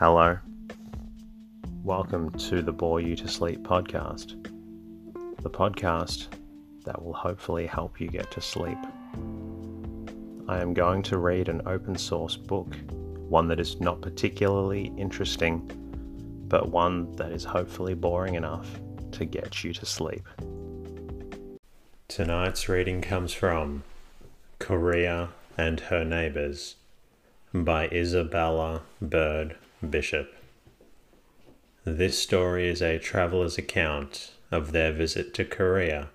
Hello. Welcome to the Bore You to Sleep podcast, the podcast that will hopefully help you get to sleep. I am going to read an open source book, one that is not particularly interesting, but one that is hopefully boring enough to get you to sleep. Tonight's reading comes from Korea and Her Neighbors by Isabella Bird Bishop. This story is a traveller's account of their visit to Korea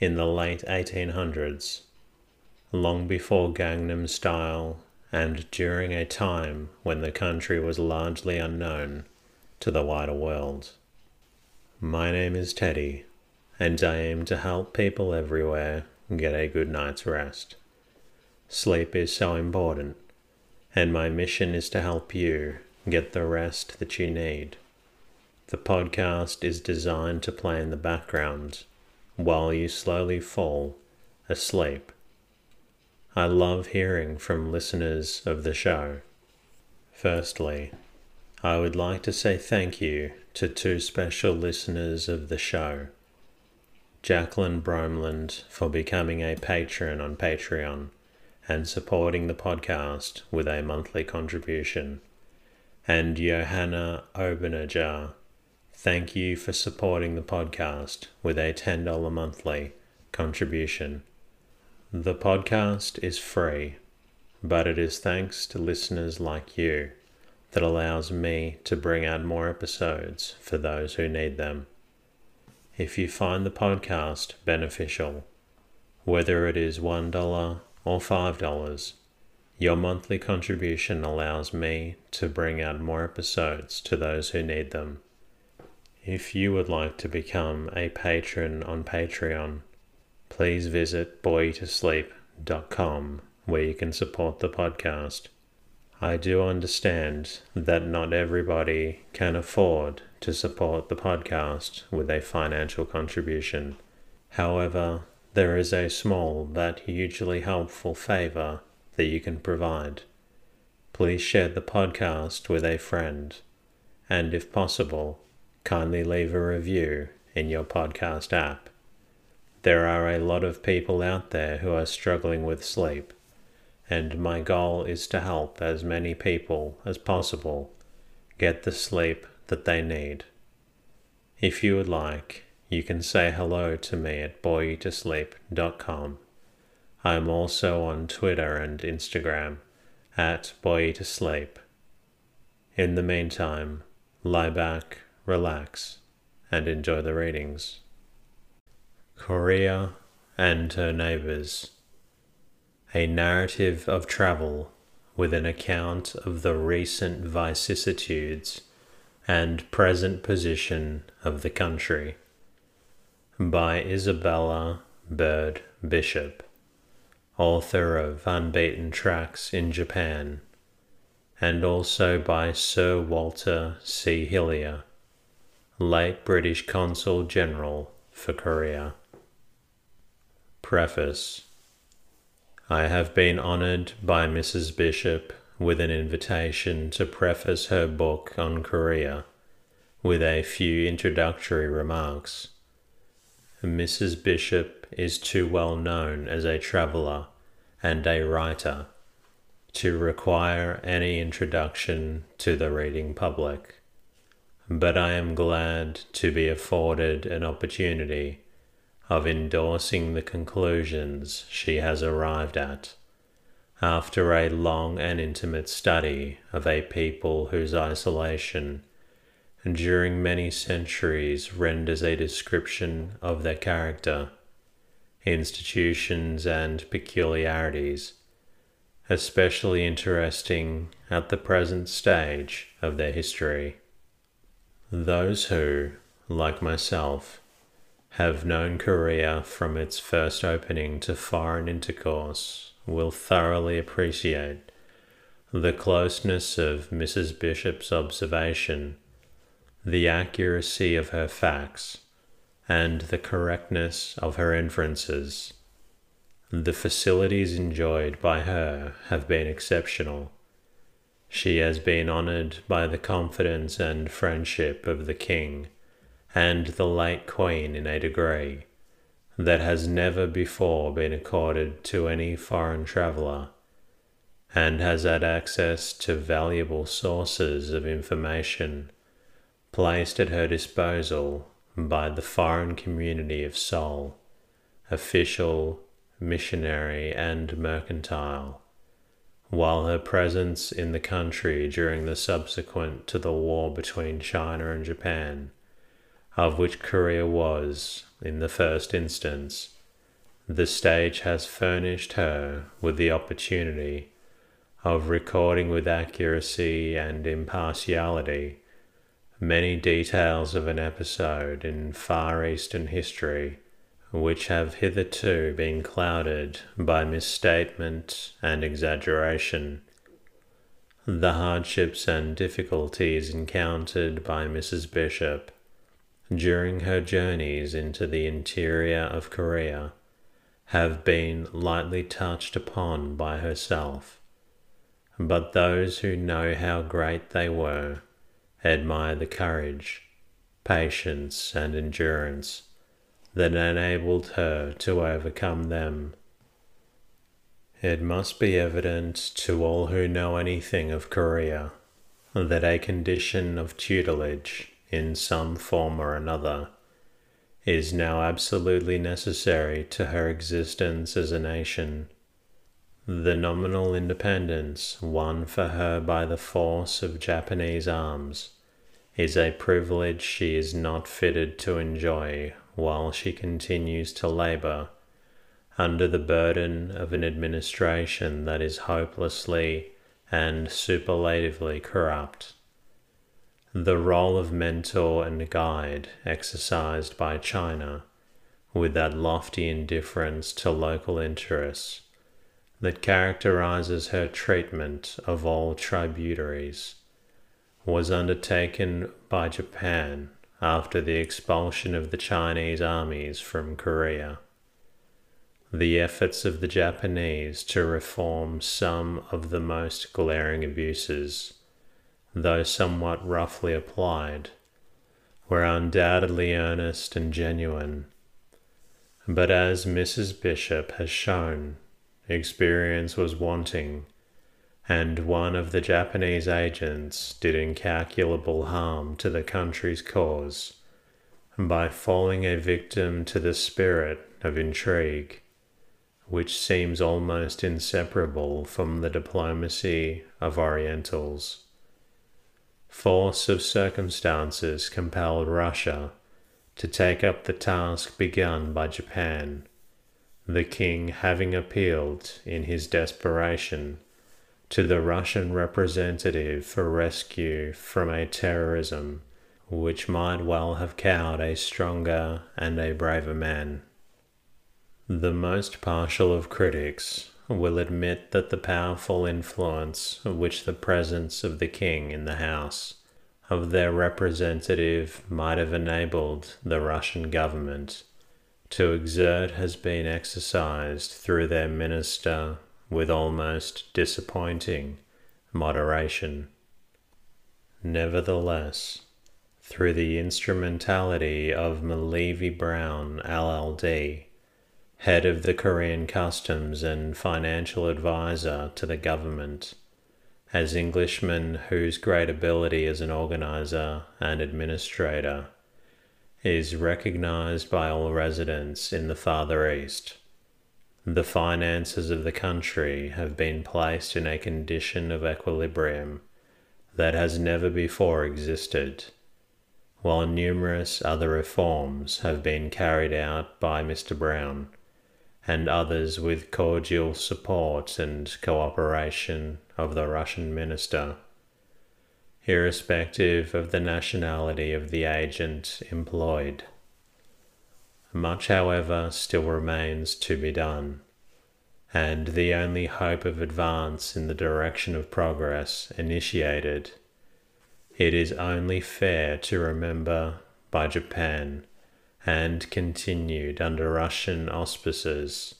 in the late 1800s, long before Gangnam Style and during a time when the country was largely unknown to the wider world. My name is Teddy, and I aim to help people everywhere get a good night's rest. Sleep is so important, and my mission is to help you get the rest that you need. The podcast is designed to play in the background while you slowly fall asleep. I love hearing from listeners of the show. Firstly, I would like to say thank you to two special listeners of the show. Jacqueline Bromland for becoming a patron on Patreon and supporting the podcast with a monthly contribution. And Johanna Obenajar, thank you for supporting the podcast with a $10 monthly contribution. The podcast is free, but it is thanks to listeners like you that allows me to bring out more episodes for those who need them. If you find the podcast beneficial, whether it is $1 or $5, your monthly contribution allows me to bring out more episodes to those who need them. If you would like to become a patron on Patreon, please visit boreyoutosleep.com where you can support the podcast. I do understand that not everybody can afford to support the podcast with a financial contribution. However, there is a small but hugely helpful favor that you can provide. Please share the podcast with a friend, and if possible, kindly leave a review in your podcast app. There are a lot of people out there who are struggling with sleep and my goal is to help as many people as possible get the sleep that they need. If you would like, you can say hello to me at boreyoutosleep.com. I am also on Twitter and Instagram at boreyoutosleep. In the meantime, lie back, relax, and enjoy the readings. Korea and her neighbors a narrative of travel with an account of the recent vicissitudes and present position of the country by Isabella Bird Bishop, author of Unbeaten Tracks in Japan, and also by Sir Walter C. Hillier, late British Consul General for Korea. Preface I have been honoured by Mrs. Bishop with an invitation to preface her book on Korea with a few introductory remarks. Mrs. Bishop is too well known as a traveller and a writer to require any introduction to the reading public, but I am glad to be afforded an opportunity of endorsing the conclusions she has arrived at after a long and intimate study of a people whose isolation during many centuries renders a description of their character, institutions, and peculiarities especially interesting at the present stage of their history. Those who, like myself, have known Korea from its first opening to foreign intercourse will thoroughly appreciate the closeness of Mrs. Bishop's observation, the accuracy of her facts, and the correctness of her inferences. The facilities enjoyed by her have been exceptional, She has been honored by the confidence and friendship of the king and the late queen in a degree that has never before been accorded to any foreign traveller, and has had access to valuable sources of information placed at her disposal by the foreign community of Seoul, official, missionary, and mercantile, while her presence in the country during the subsequent to the war between China and Japan, of which Korea was, in the first instance, the stage has furnished her with the opportunity of recording with accuracy and impartiality many details of an episode in Far Eastern history which have hitherto been clouded by misstatement and exaggeration. The hardships and difficulties encountered by Mrs. Bishop during her journeys into the interior of Korea have been lightly touched upon by herself, but those who know how great they were admire the courage, patience, and endurance that enabled her to overcome them. It must be evident to all who know anything of Korea that a condition of tutelage in some form or another is now absolutely necessary to her existence as a nation. The nominal independence won for her by the force of Japanese arms is a privilege she is not fitted to enjoy while she continues to labor under the burden of an administration that is hopelessly and superlatively corrupt. The role of mentor and guide exercised by China with that lofty indifference to local interests that characterizes her treatment of all tributaries was undertaken by Japan after the expulsion of the Chinese armies from Korea. The efforts of the Japanese to reform some of the most glaring abuses though somewhat roughly applied, were undoubtedly earnest and genuine. But as Mrs. Bishop has shown, experience was wanting, and one of the Japanese agents did incalculable harm to the country's cause by falling a victim to the spirit of intrigue, which seems almost inseparable from the diplomacy of Orientals. Force of circumstances compelled Russia to take up the task begun by Japan, the king having appealed in his desperation to the Russian representative for rescue from a terrorism which might well have cowed a stronger and a braver man. The most partial of critics will admit that the powerful influence which the presence of the king in the house of their representative might have enabled the Russian government to exert has been exercised through their minister with almost disappointing moderation. Nevertheless, through the instrumentality of M'Leavy Brown LLD, head of the Korean Customs and financial advisor to the government, as Englishmen whose great ability as an organizer and administrator is recognized by all residents in the Farther East. The finances of the country have been placed in a condition of equilibrium that has never before existed, while numerous other reforms have been carried out by Mr. Brown and others with cordial support and cooperation of the Russian minister, irrespective of the nationality of the agent employed. Much, however, still remains to be done, and the only hope of advance in the direction of progress initiated, it is only fair to remember by Japan and continued under Russian auspices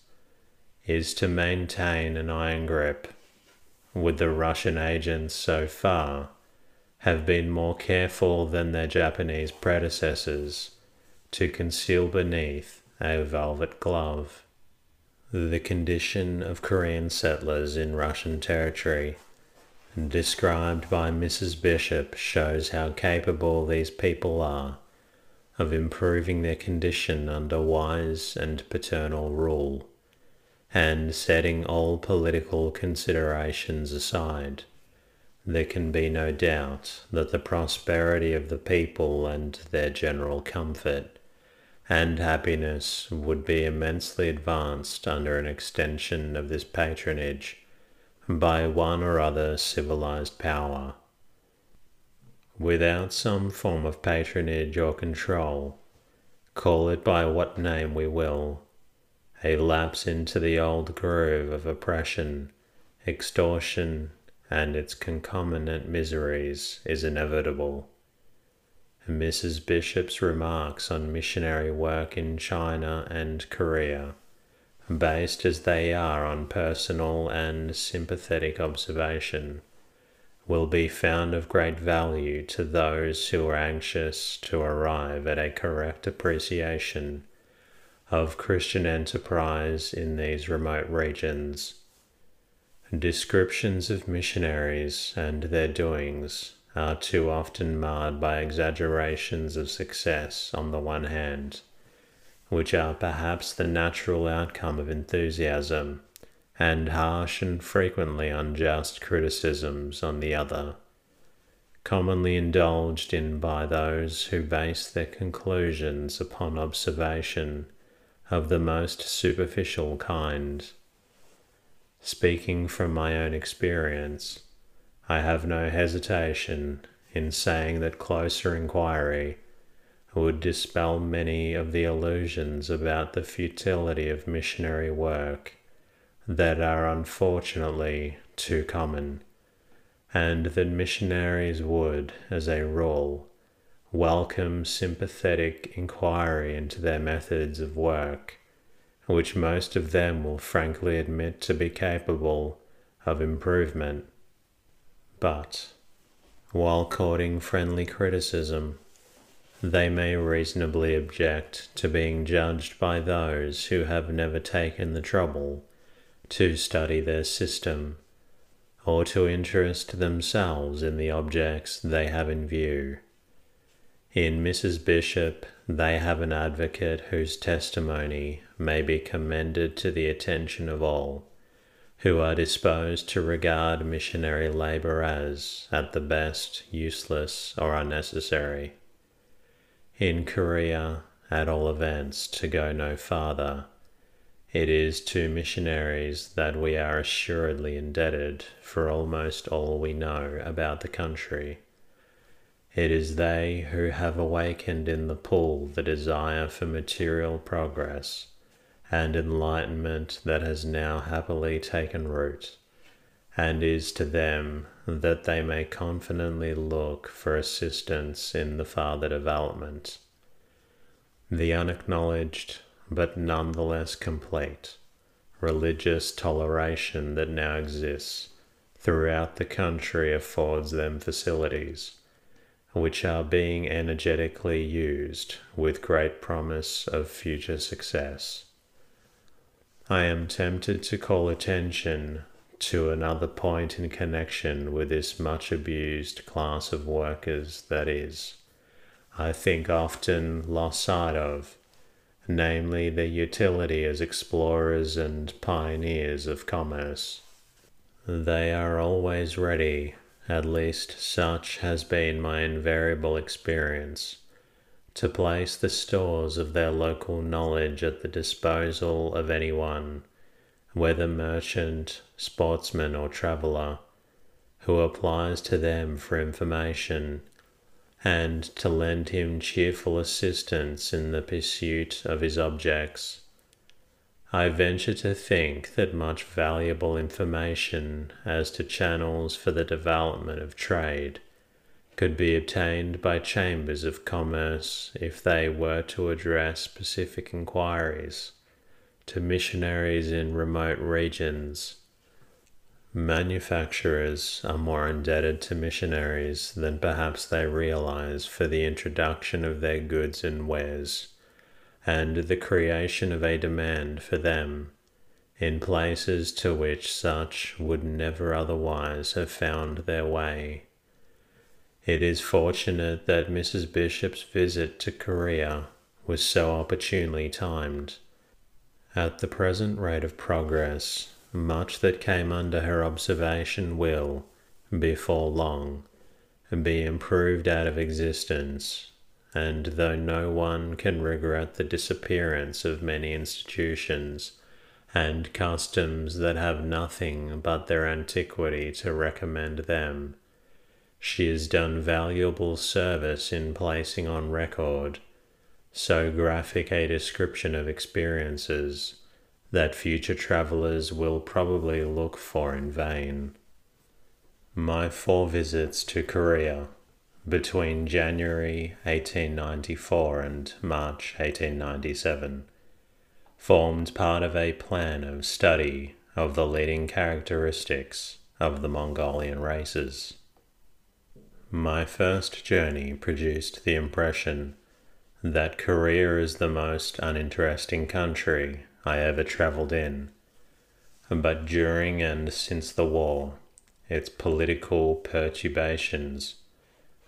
is to maintain an iron grip with the Russian agents so far have been more careful than their Japanese predecessors to conceal beneath a velvet glove the condition of Korean settlers in Russian territory described by Mrs. Bishop shows how capable these people are of improving their condition under wise and paternal rule, and setting all political considerations aside, there can be no doubt that the prosperity of the people and their general comfort and happiness would be immensely advanced under an extension of this patronage by one or other civilized power. Without some form of patronage or control, call it by what name we will, a lapse into the old groove of oppression, extortion, and its concomitant miseries is inevitable. Mrs. Bishop's remarks on missionary work in China and Korea based as they are on personal and sympathetic observation, will be found of great value to those who are anxious to arrive at a correct appreciation of Christian enterprise in these remote regions. Descriptions of missionaries and their doings are too often marred by exaggerations of success on the one hand which are perhaps the natural outcome of enthusiasm, and harsh and frequently unjust criticisms on the other, commonly indulged in by those who base their conclusions upon observation of the most superficial kind. Speaking from my own experience, I have no hesitation in saying that closer inquiry would dispel many of the illusions about the futility of missionary work that are unfortunately too common, and that missionaries would, as a rule, welcome sympathetic inquiry into their methods of work, which most of them will frankly admit to be capable of improvement. But, while courting friendly criticism, they may reasonably object to being judged by those who have never taken the trouble to study their system or to interest themselves in the objects they have in view. In Mrs. Bishop, they have an advocate whose testimony may be commended to the attention of all who are disposed to regard missionary labor as, at the best, useless or unnecessary in Korea, at all events, to go no farther. It is to missionaries that we are assuredly indebted for almost all we know about the country. It is they who have awakened in the pool the desire for material progress and enlightenment that has now happily taken root, and is to them that they may confidently look for assistance in the farther development. The unacknowledged, but nonetheless complete, religious toleration that now exists throughout the country affords them facilities, which are being energetically used with great promise of future success. I am tempted to call attention to another point in connection with this much abused class of workers that is, I think often lost sight of, namely their utility as explorers and pioneers of commerce. They are always ready, at least such has been my invariable experience, to place the stores of their local knowledge at the disposal of anyone whether merchant, sportsman, or traveller, who applies to them for information and to lend him cheerful assistance in the pursuit of his objects. I venture to think that much valuable information as to channels for the development of trade could be obtained by chambers of commerce if they were to address specific inquiries to missionaries in remote regions. Manufacturers are more indebted to missionaries than perhaps they realize for the introduction of their goods and wares, and the creation of a demand for them in places to which such would never otherwise have found their way. It is fortunate that Mrs. Bishop's visit to Korea was so opportunely timed. At the present rate of progress, much that came under her observation will, before long, be improved out of existence, and though no one can regret the disappearance of many institutions and customs that have nothing but their antiquity to recommend them, she has done valuable service in placing on record so graphic a description of experiences that future travelers will probably look for in vain. My four visits to Korea between January 1894 and March 1897 formed part of a plan of study of the leading characteristics of the Mongolian races. My first journey produced the impression that Korea is the most uninteresting country I ever travelled in, but during and since the war, its political perturbations,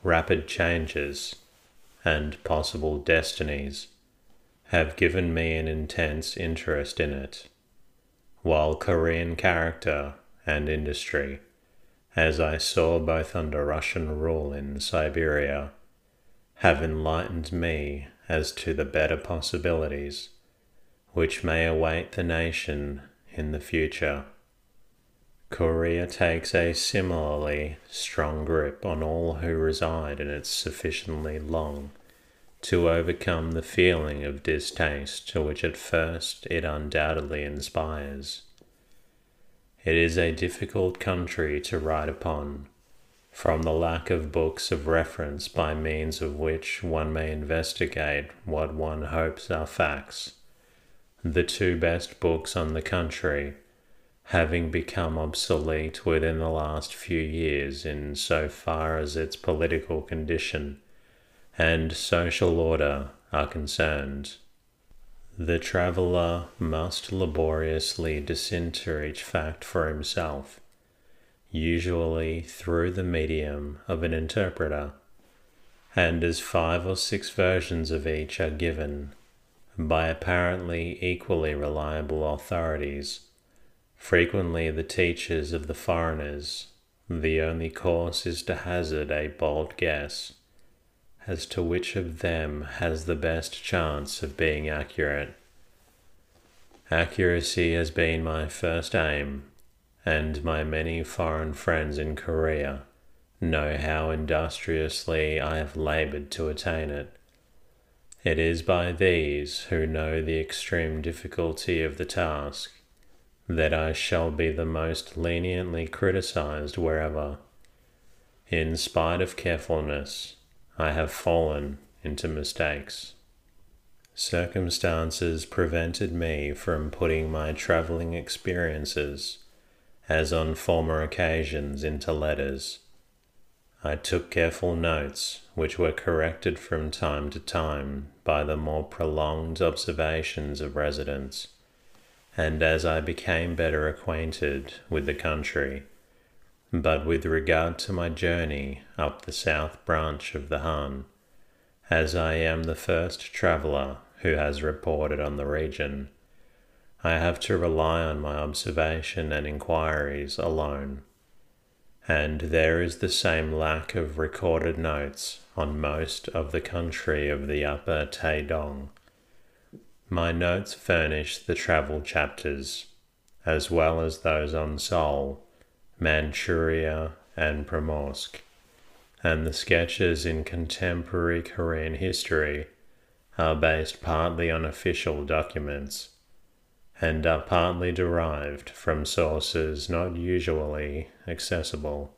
rapid changes, and possible destinies have given me an intense interest in it, while Korean character and industry, as I saw both under Russian rule in Siberia, have enlightened me as to the better possibilities which may await the nation in the future. Korea takes a similarly strong grip on all who reside in it sufficiently long to overcome the feeling of distaste to which at first it undoubtedly inspires. It is a difficult country to write upon, from the lack of books of reference by means of which one may investigate what one hopes are facts the two best books on the country, having become obsolete within the last few years in so far as its political condition and social order are concerned. The traveller must laboriously disinter each fact for himself, usually through the medium of an interpreter, and as five or six versions of each are given by apparently equally reliable authorities, frequently the teachers of the foreigners, the only course is to hazard a bold guess as to which of them has the best chance of being accurate. Accuracy has been my first aim, and my many foreign friends in Korea know how industriously I have labored to attain it. It is by these who know the extreme difficulty of the task that I shall be the most leniently criticized wherever, in spite of carefulness, I have fallen into mistakes. Circumstances prevented me from putting my travelling experiences, as on former occasions, into letters I took careful notes, which were corrected from time to time by the more prolonged observations of residents, and as I became better acquainted with the country. But with regard to my journey up the south branch of the Han, as I am the first traveller who has reported on the region, I have to rely on my observation and inquiries alone and there is the same lack of recorded notes on most of the country of the upper Taedong. My notes furnish the travel chapters, as well as those on Seoul, Manchuria, and Primorsk, and the sketches in contemporary Korean history are based partly on official documents and are partly derived from sources not usually accessible.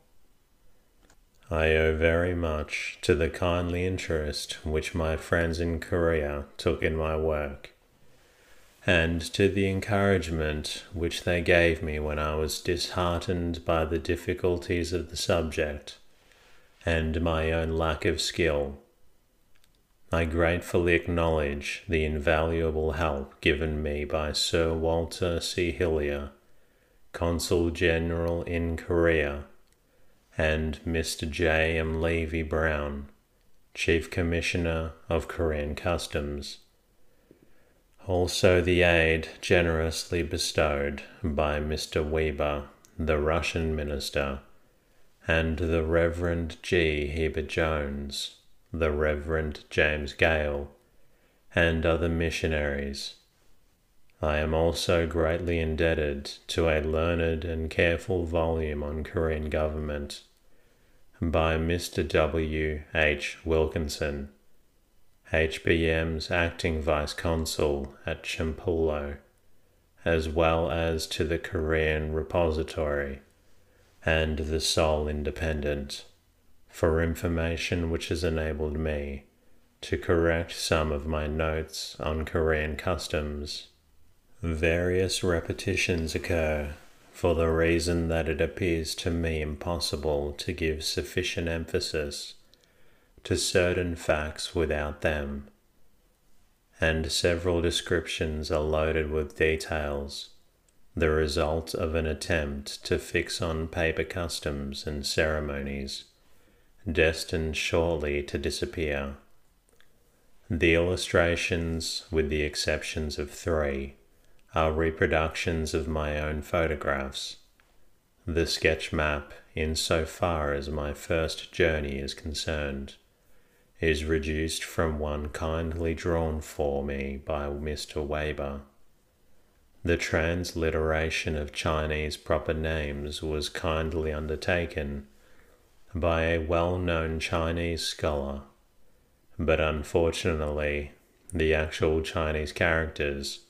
I owe very much to the kindly interest which my friends in Korea took in my work, and to the encouragement which they gave me when I was disheartened by the difficulties of the subject and my own lack of skill. I gratefully acknowledge the invaluable help given me by Sir Walter C. Hillier, Consul General in Korea, and Mr. J. M. Levy Brown, Chief Commissioner of Korean Customs. Also, the aid generously bestowed by Mr. Weber, the Russian minister, and the Reverend G. Heber Jones, the Reverend James Gale, and other missionaries. I am also greatly indebted to a learned and careful volume on Korean government by Mr. W. H. Wilkinson HBM's acting vice consul at Chemulpo, as well as to the Korean Repository and the Seoul Independent, for information which has enabled me to correct some of my notes on Korean customs. Various repetitions occur for the reason that it appears to me impossible to give sufficient emphasis to certain facts without them, and several descriptions are loaded with details, the result of an attempt to fix on paper customs and ceremonies destined shortly to disappear. The illustrations, with the exceptions of three, are reproductions of my own photographs. The sketch map, in so far as my first journey is concerned, is reduced from one kindly drawn for me by Mr. Weber. The transliteration of Chinese proper names was kindly undertaken by a well known Chinese scholar, but unfortunately, the actual Chinese characters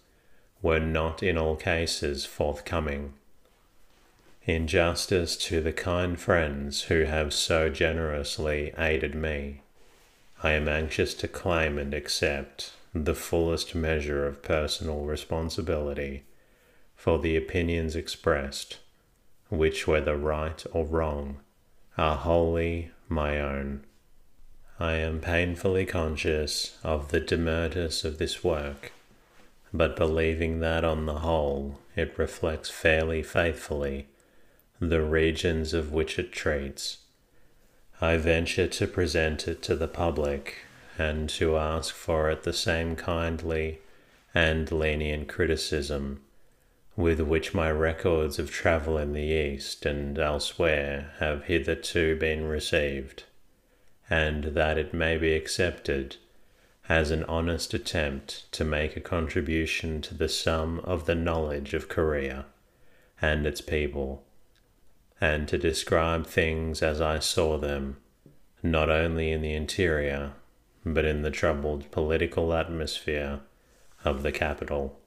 were not in all cases forthcoming. In justice to the kind friends who have so generously aided me, I am anxious to claim and accept the fullest measure of personal responsibility for the opinions expressed, which, whether right or wrong, are wholly my own. I am painfully conscious of the demerits of this work, but believing that on the whole it reflects fairly faithfully the regions of which it treats I venture to present it to the public and to ask for it the same kindly and lenient criticism with which my records of travel in the East and elsewhere have hitherto been received, and that it may be accepted as an honest attempt to make a contribution to the sum of the knowledge of Korea and its people and to describe things as I saw them, not only in the interior, but in the troubled political atmosphere of the capital.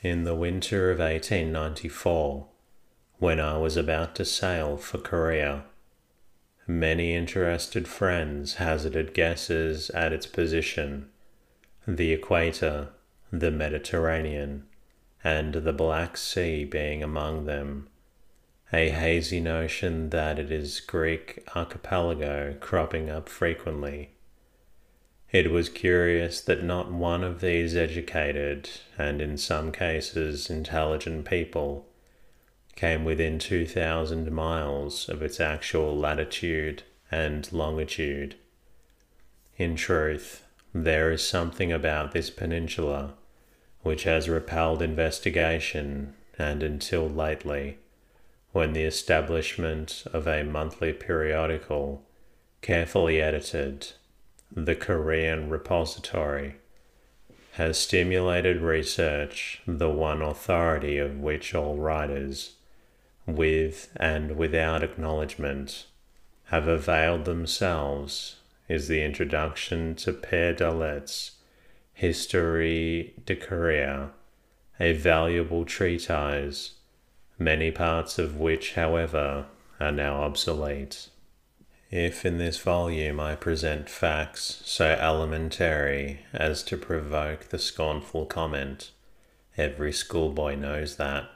In the winter of 1894, when I was about to sail for Korea, many interested friends hazarded guesses at its position, the equator, the Mediterranean, and the Black Sea being among them a hazy notion that it is Greek archipelago cropping up frequently. It was curious that not one of these educated, and in some cases intelligent people, came within 2,000 miles of its actual latitude and longitude. In truth, there is something about this peninsula which has repelled investigation, and until lately, when the establishment of a monthly periodical, carefully edited, the Korean Repository, has stimulated research, the one authority of which all writers, with and without acknowledgement, have availed themselves, is the introduction to Père Dallet's History de Korea, a valuable treatise many parts of which, however, are now obsolete. If in this volume I present facts so elementary as to provoke the scornful comment, every schoolboy knows that.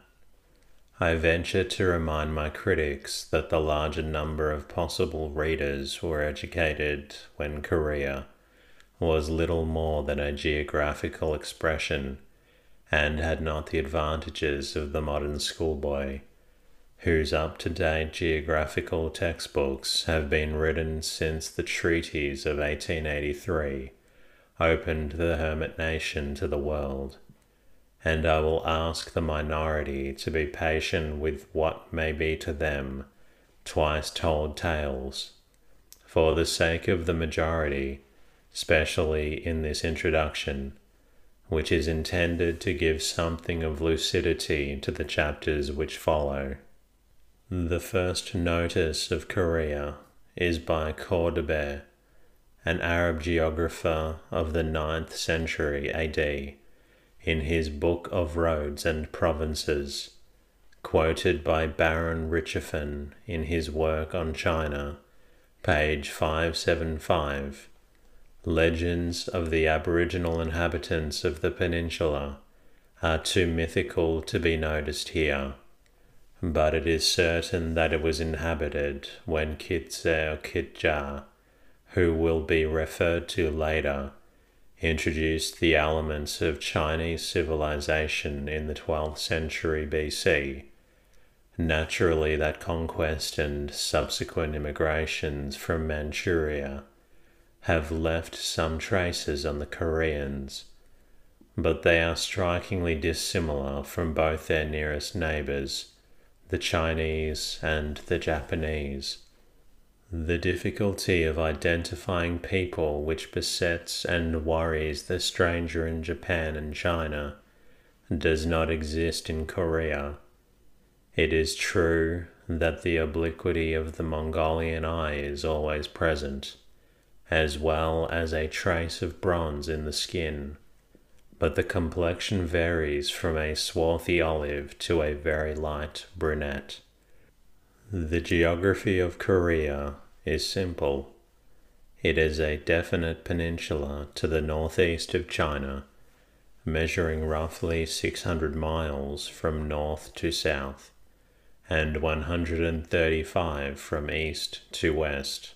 I venture to remind my critics that the larger number of possible readers were educated when Korea was little more than a geographical expression and had not the advantages of the modern schoolboy, whose up to date geographical textbooks have been written since the treaties of 1883 opened the hermit nation to the world. And I will ask the minority to be patient with what may be to them twice told tales. For the sake of the majority, especially in this introduction, which is intended to give something of lucidity to the chapters which follow. The first notice of Korea is by Khordadbeh, an Arab geographer of the ninth century AD, in his Book of Roads and Provinces, quoted by Baron Richthofen in his work on China, page 575 legends of the Aboriginal inhabitants of the peninsula are too mythical to be noticed here, but it is certain that it was inhabited when Kitze or Kitja, who will be referred to later, introduced the elements of Chinese civilization in the 12th century BC. Naturally, that conquest and subsequent immigrations from Manchuria have left some traces on the Koreans, but they are strikingly dissimilar from both their nearest neighbors, the Chinese and the Japanese. The difficulty of identifying people which besets and worries the stranger in Japan and China does not exist in Korea. It is true that the obliquity of the Mongolian eye is always present as well as a trace of bronze in the skin, but the complexion varies from a swarthy olive to a very light brunette. The geography of Korea is simple. It is a definite peninsula to the northeast of China, measuring roughly 600 miles from north to south and 135 from east to west.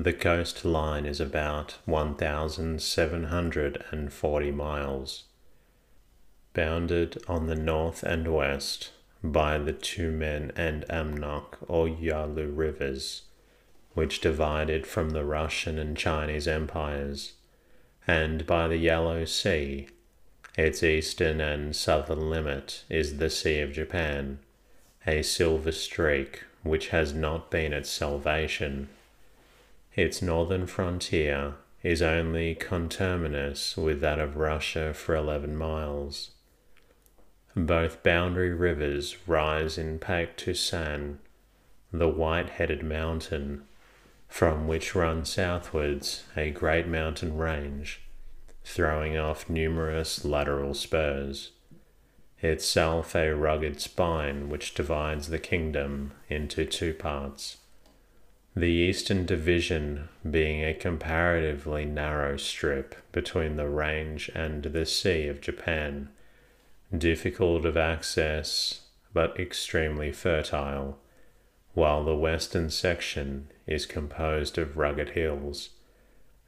The coastline is about 1,740 miles, bounded on the north and west by the Tumen and Amnok or Yalu rivers, which divided from the Russian and Chinese empires, and by the Yellow Sea. Its eastern and southern limit is the Sea of Japan, a silver streak which has not been its salvation its northern frontier is only conterminous with that of Russia for 11 miles. Both boundary rivers rise in San, the white headed mountain, from which runs southwards a great mountain range, throwing off numerous lateral spurs, itself a rugged spine which divides the kingdom into two parts the Eastern Division being a comparatively narrow strip between the range and the Sea of Japan, difficult of access but extremely fertile, while the western section is composed of rugged hills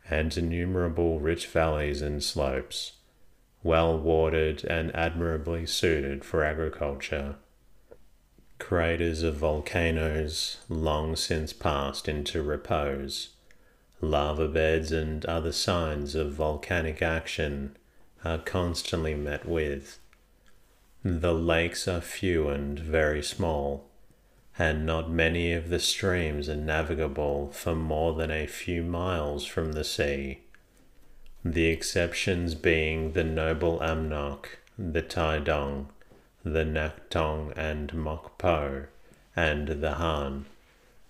and innumerable rich valleys and slopes, well watered and admirably suited for agriculture. Craters of volcanoes long since passed into repose. Lava beds and other signs of volcanic action are constantly met with. The lakes are few and very small, and not many of the streams are navigable for more than a few miles from the sea. The exceptions being the noble Amnok, the Taidong, the Naktong and Mokpo, and the Han,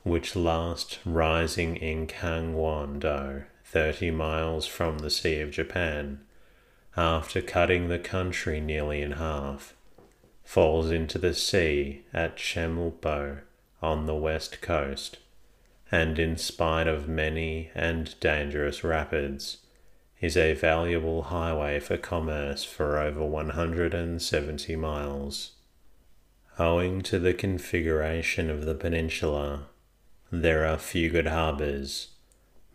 which last rising in Kangwon-do, thirty miles from the Sea of Japan, after cutting the country nearly in half, falls into the sea at Chemulpo on the west coast, and in spite of many and dangerous rapids, is a valuable highway for commerce for over 170 miles. Owing to the configuration of the peninsula, there are few good harbours,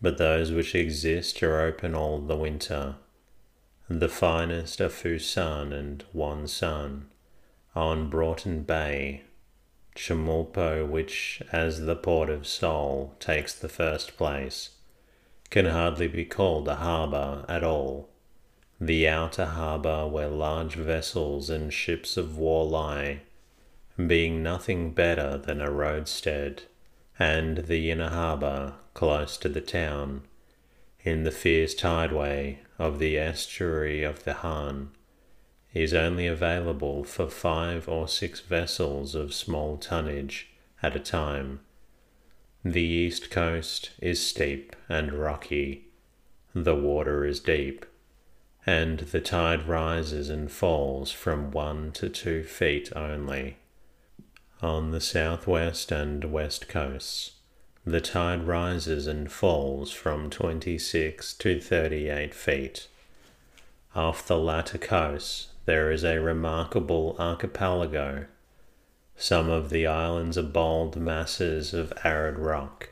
but those which exist are open all the winter. The finest are Fusan and Wonsan on Broughton Bay, Chemulpo, which, as the port of Seoul, takes the first place, can hardly be called a harbour at all. The outer harbour, where large vessels and ships of war lie, being nothing better than a roadstead, and the inner harbour close to the town, in the fierce tideway of the estuary of the Han, is only available for five or six vessels of small tonnage at a time. The east coast is steep and rocky, the water is deep, and the tide rises and falls from one to two feet only. On the southwest and west coasts, the tide rises and falls from 26 to 38 feet. Off the latter coast, there is a remarkable archipelago. Some of the islands are bold masses of arid rock,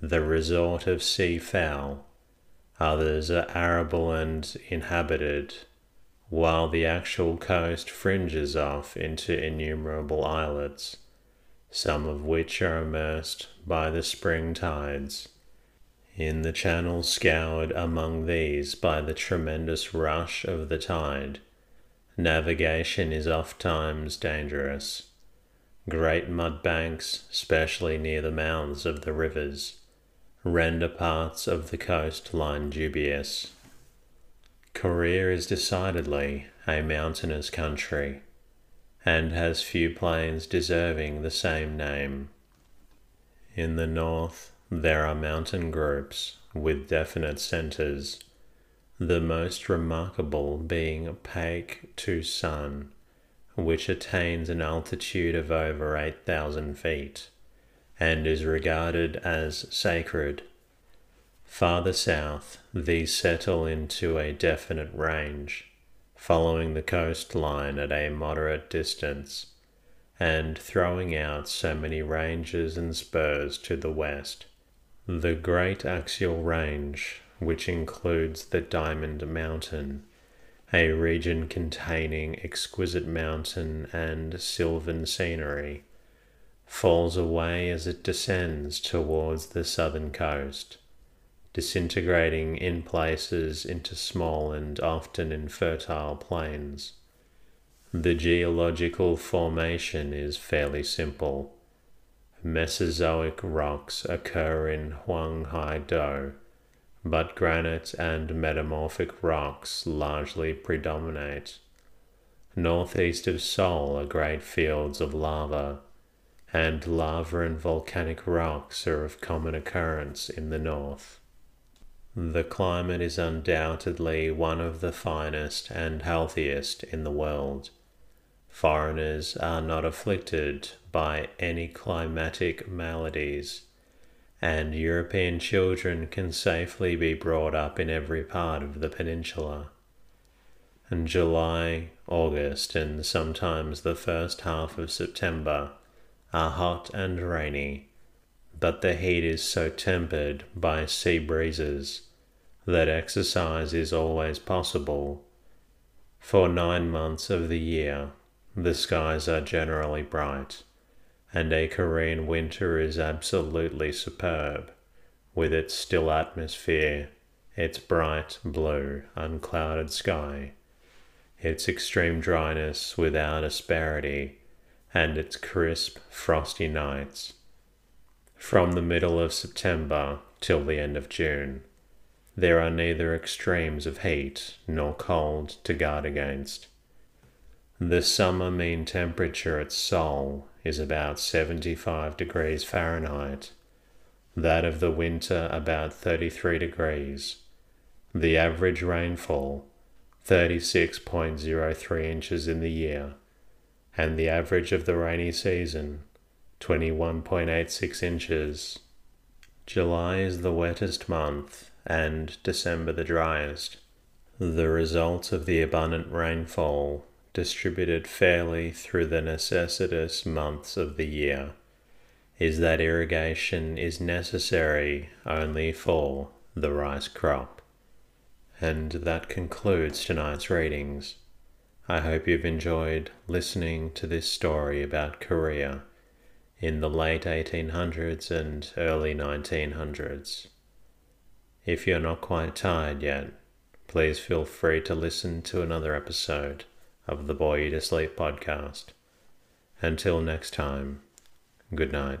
the resort of sea fowl. Others are arable and inhabited while the actual coast fringes off into innumerable islets, some of which are immersed by the spring tides. In the channels scoured among these by the tremendous rush of the tide, navigation is oft times dangerous. Great mud banks, especially near the mouths of the rivers, render parts of the coastline dubious. Korea is decidedly a mountainous country and has few plains deserving the same name. In the north, there are mountain groups with definite centers, the most remarkable being Paek Tusan, which attains an altitude of over 8,000 feet and is regarded as sacred Farther south, these settle into a definite range, following the coastline at a moderate distance, and throwing out so many ranges and spurs to the west. The Great Axial Range, which includes the Diamond Mountain, a region containing exquisite mountain and sylvan scenery, falls away as it descends towards the southern coast disintegrating in places into small and often infertile plains. The geological formation is fairly simple. Mesozoic rocks occur in Hwang Do, but granite and metamorphic rocks largely predominate. Northeast of Seoul are great fields of lava, and lava and volcanic rocks are of common occurrence in the north. The climate is undoubtedly one of the finest and healthiest in the world. Foreigners are not afflicted by any climatic maladies, and European children can safely be brought up in every part of the peninsula. In July, August, and sometimes the first half of September are hot and rainy but the heat is so tempered by sea breezes that exercise is always possible. For nine months of the year, the skies are generally bright, and a Korean winter is absolutely superb, with its still atmosphere, its bright blue, unclouded sky, its extreme dryness without asperity, and its crisp, frosty nights from the middle of September till the end of June. There are neither extremes of heat nor cold to guard against. The summer mean temperature at Seoul is about 75 degrees Fahrenheit, that of the winter about 33 degrees. The average rainfall 36.03 inches in the year, and the average of the rainy season 21.86 inches. July is the wettest month and December the driest. The result of the abundant rainfall distributed fairly through the necessitous months of the year is that irrigation is necessary only for the rice crop. And that concludes tonight's readings. I hope you've enjoyed listening to this story about Korea in the late 1800s and early 1900s. If you're not quite tired yet, please feel free to listen to another episode of the Bore You to Sleep podcast. Until next time, good night.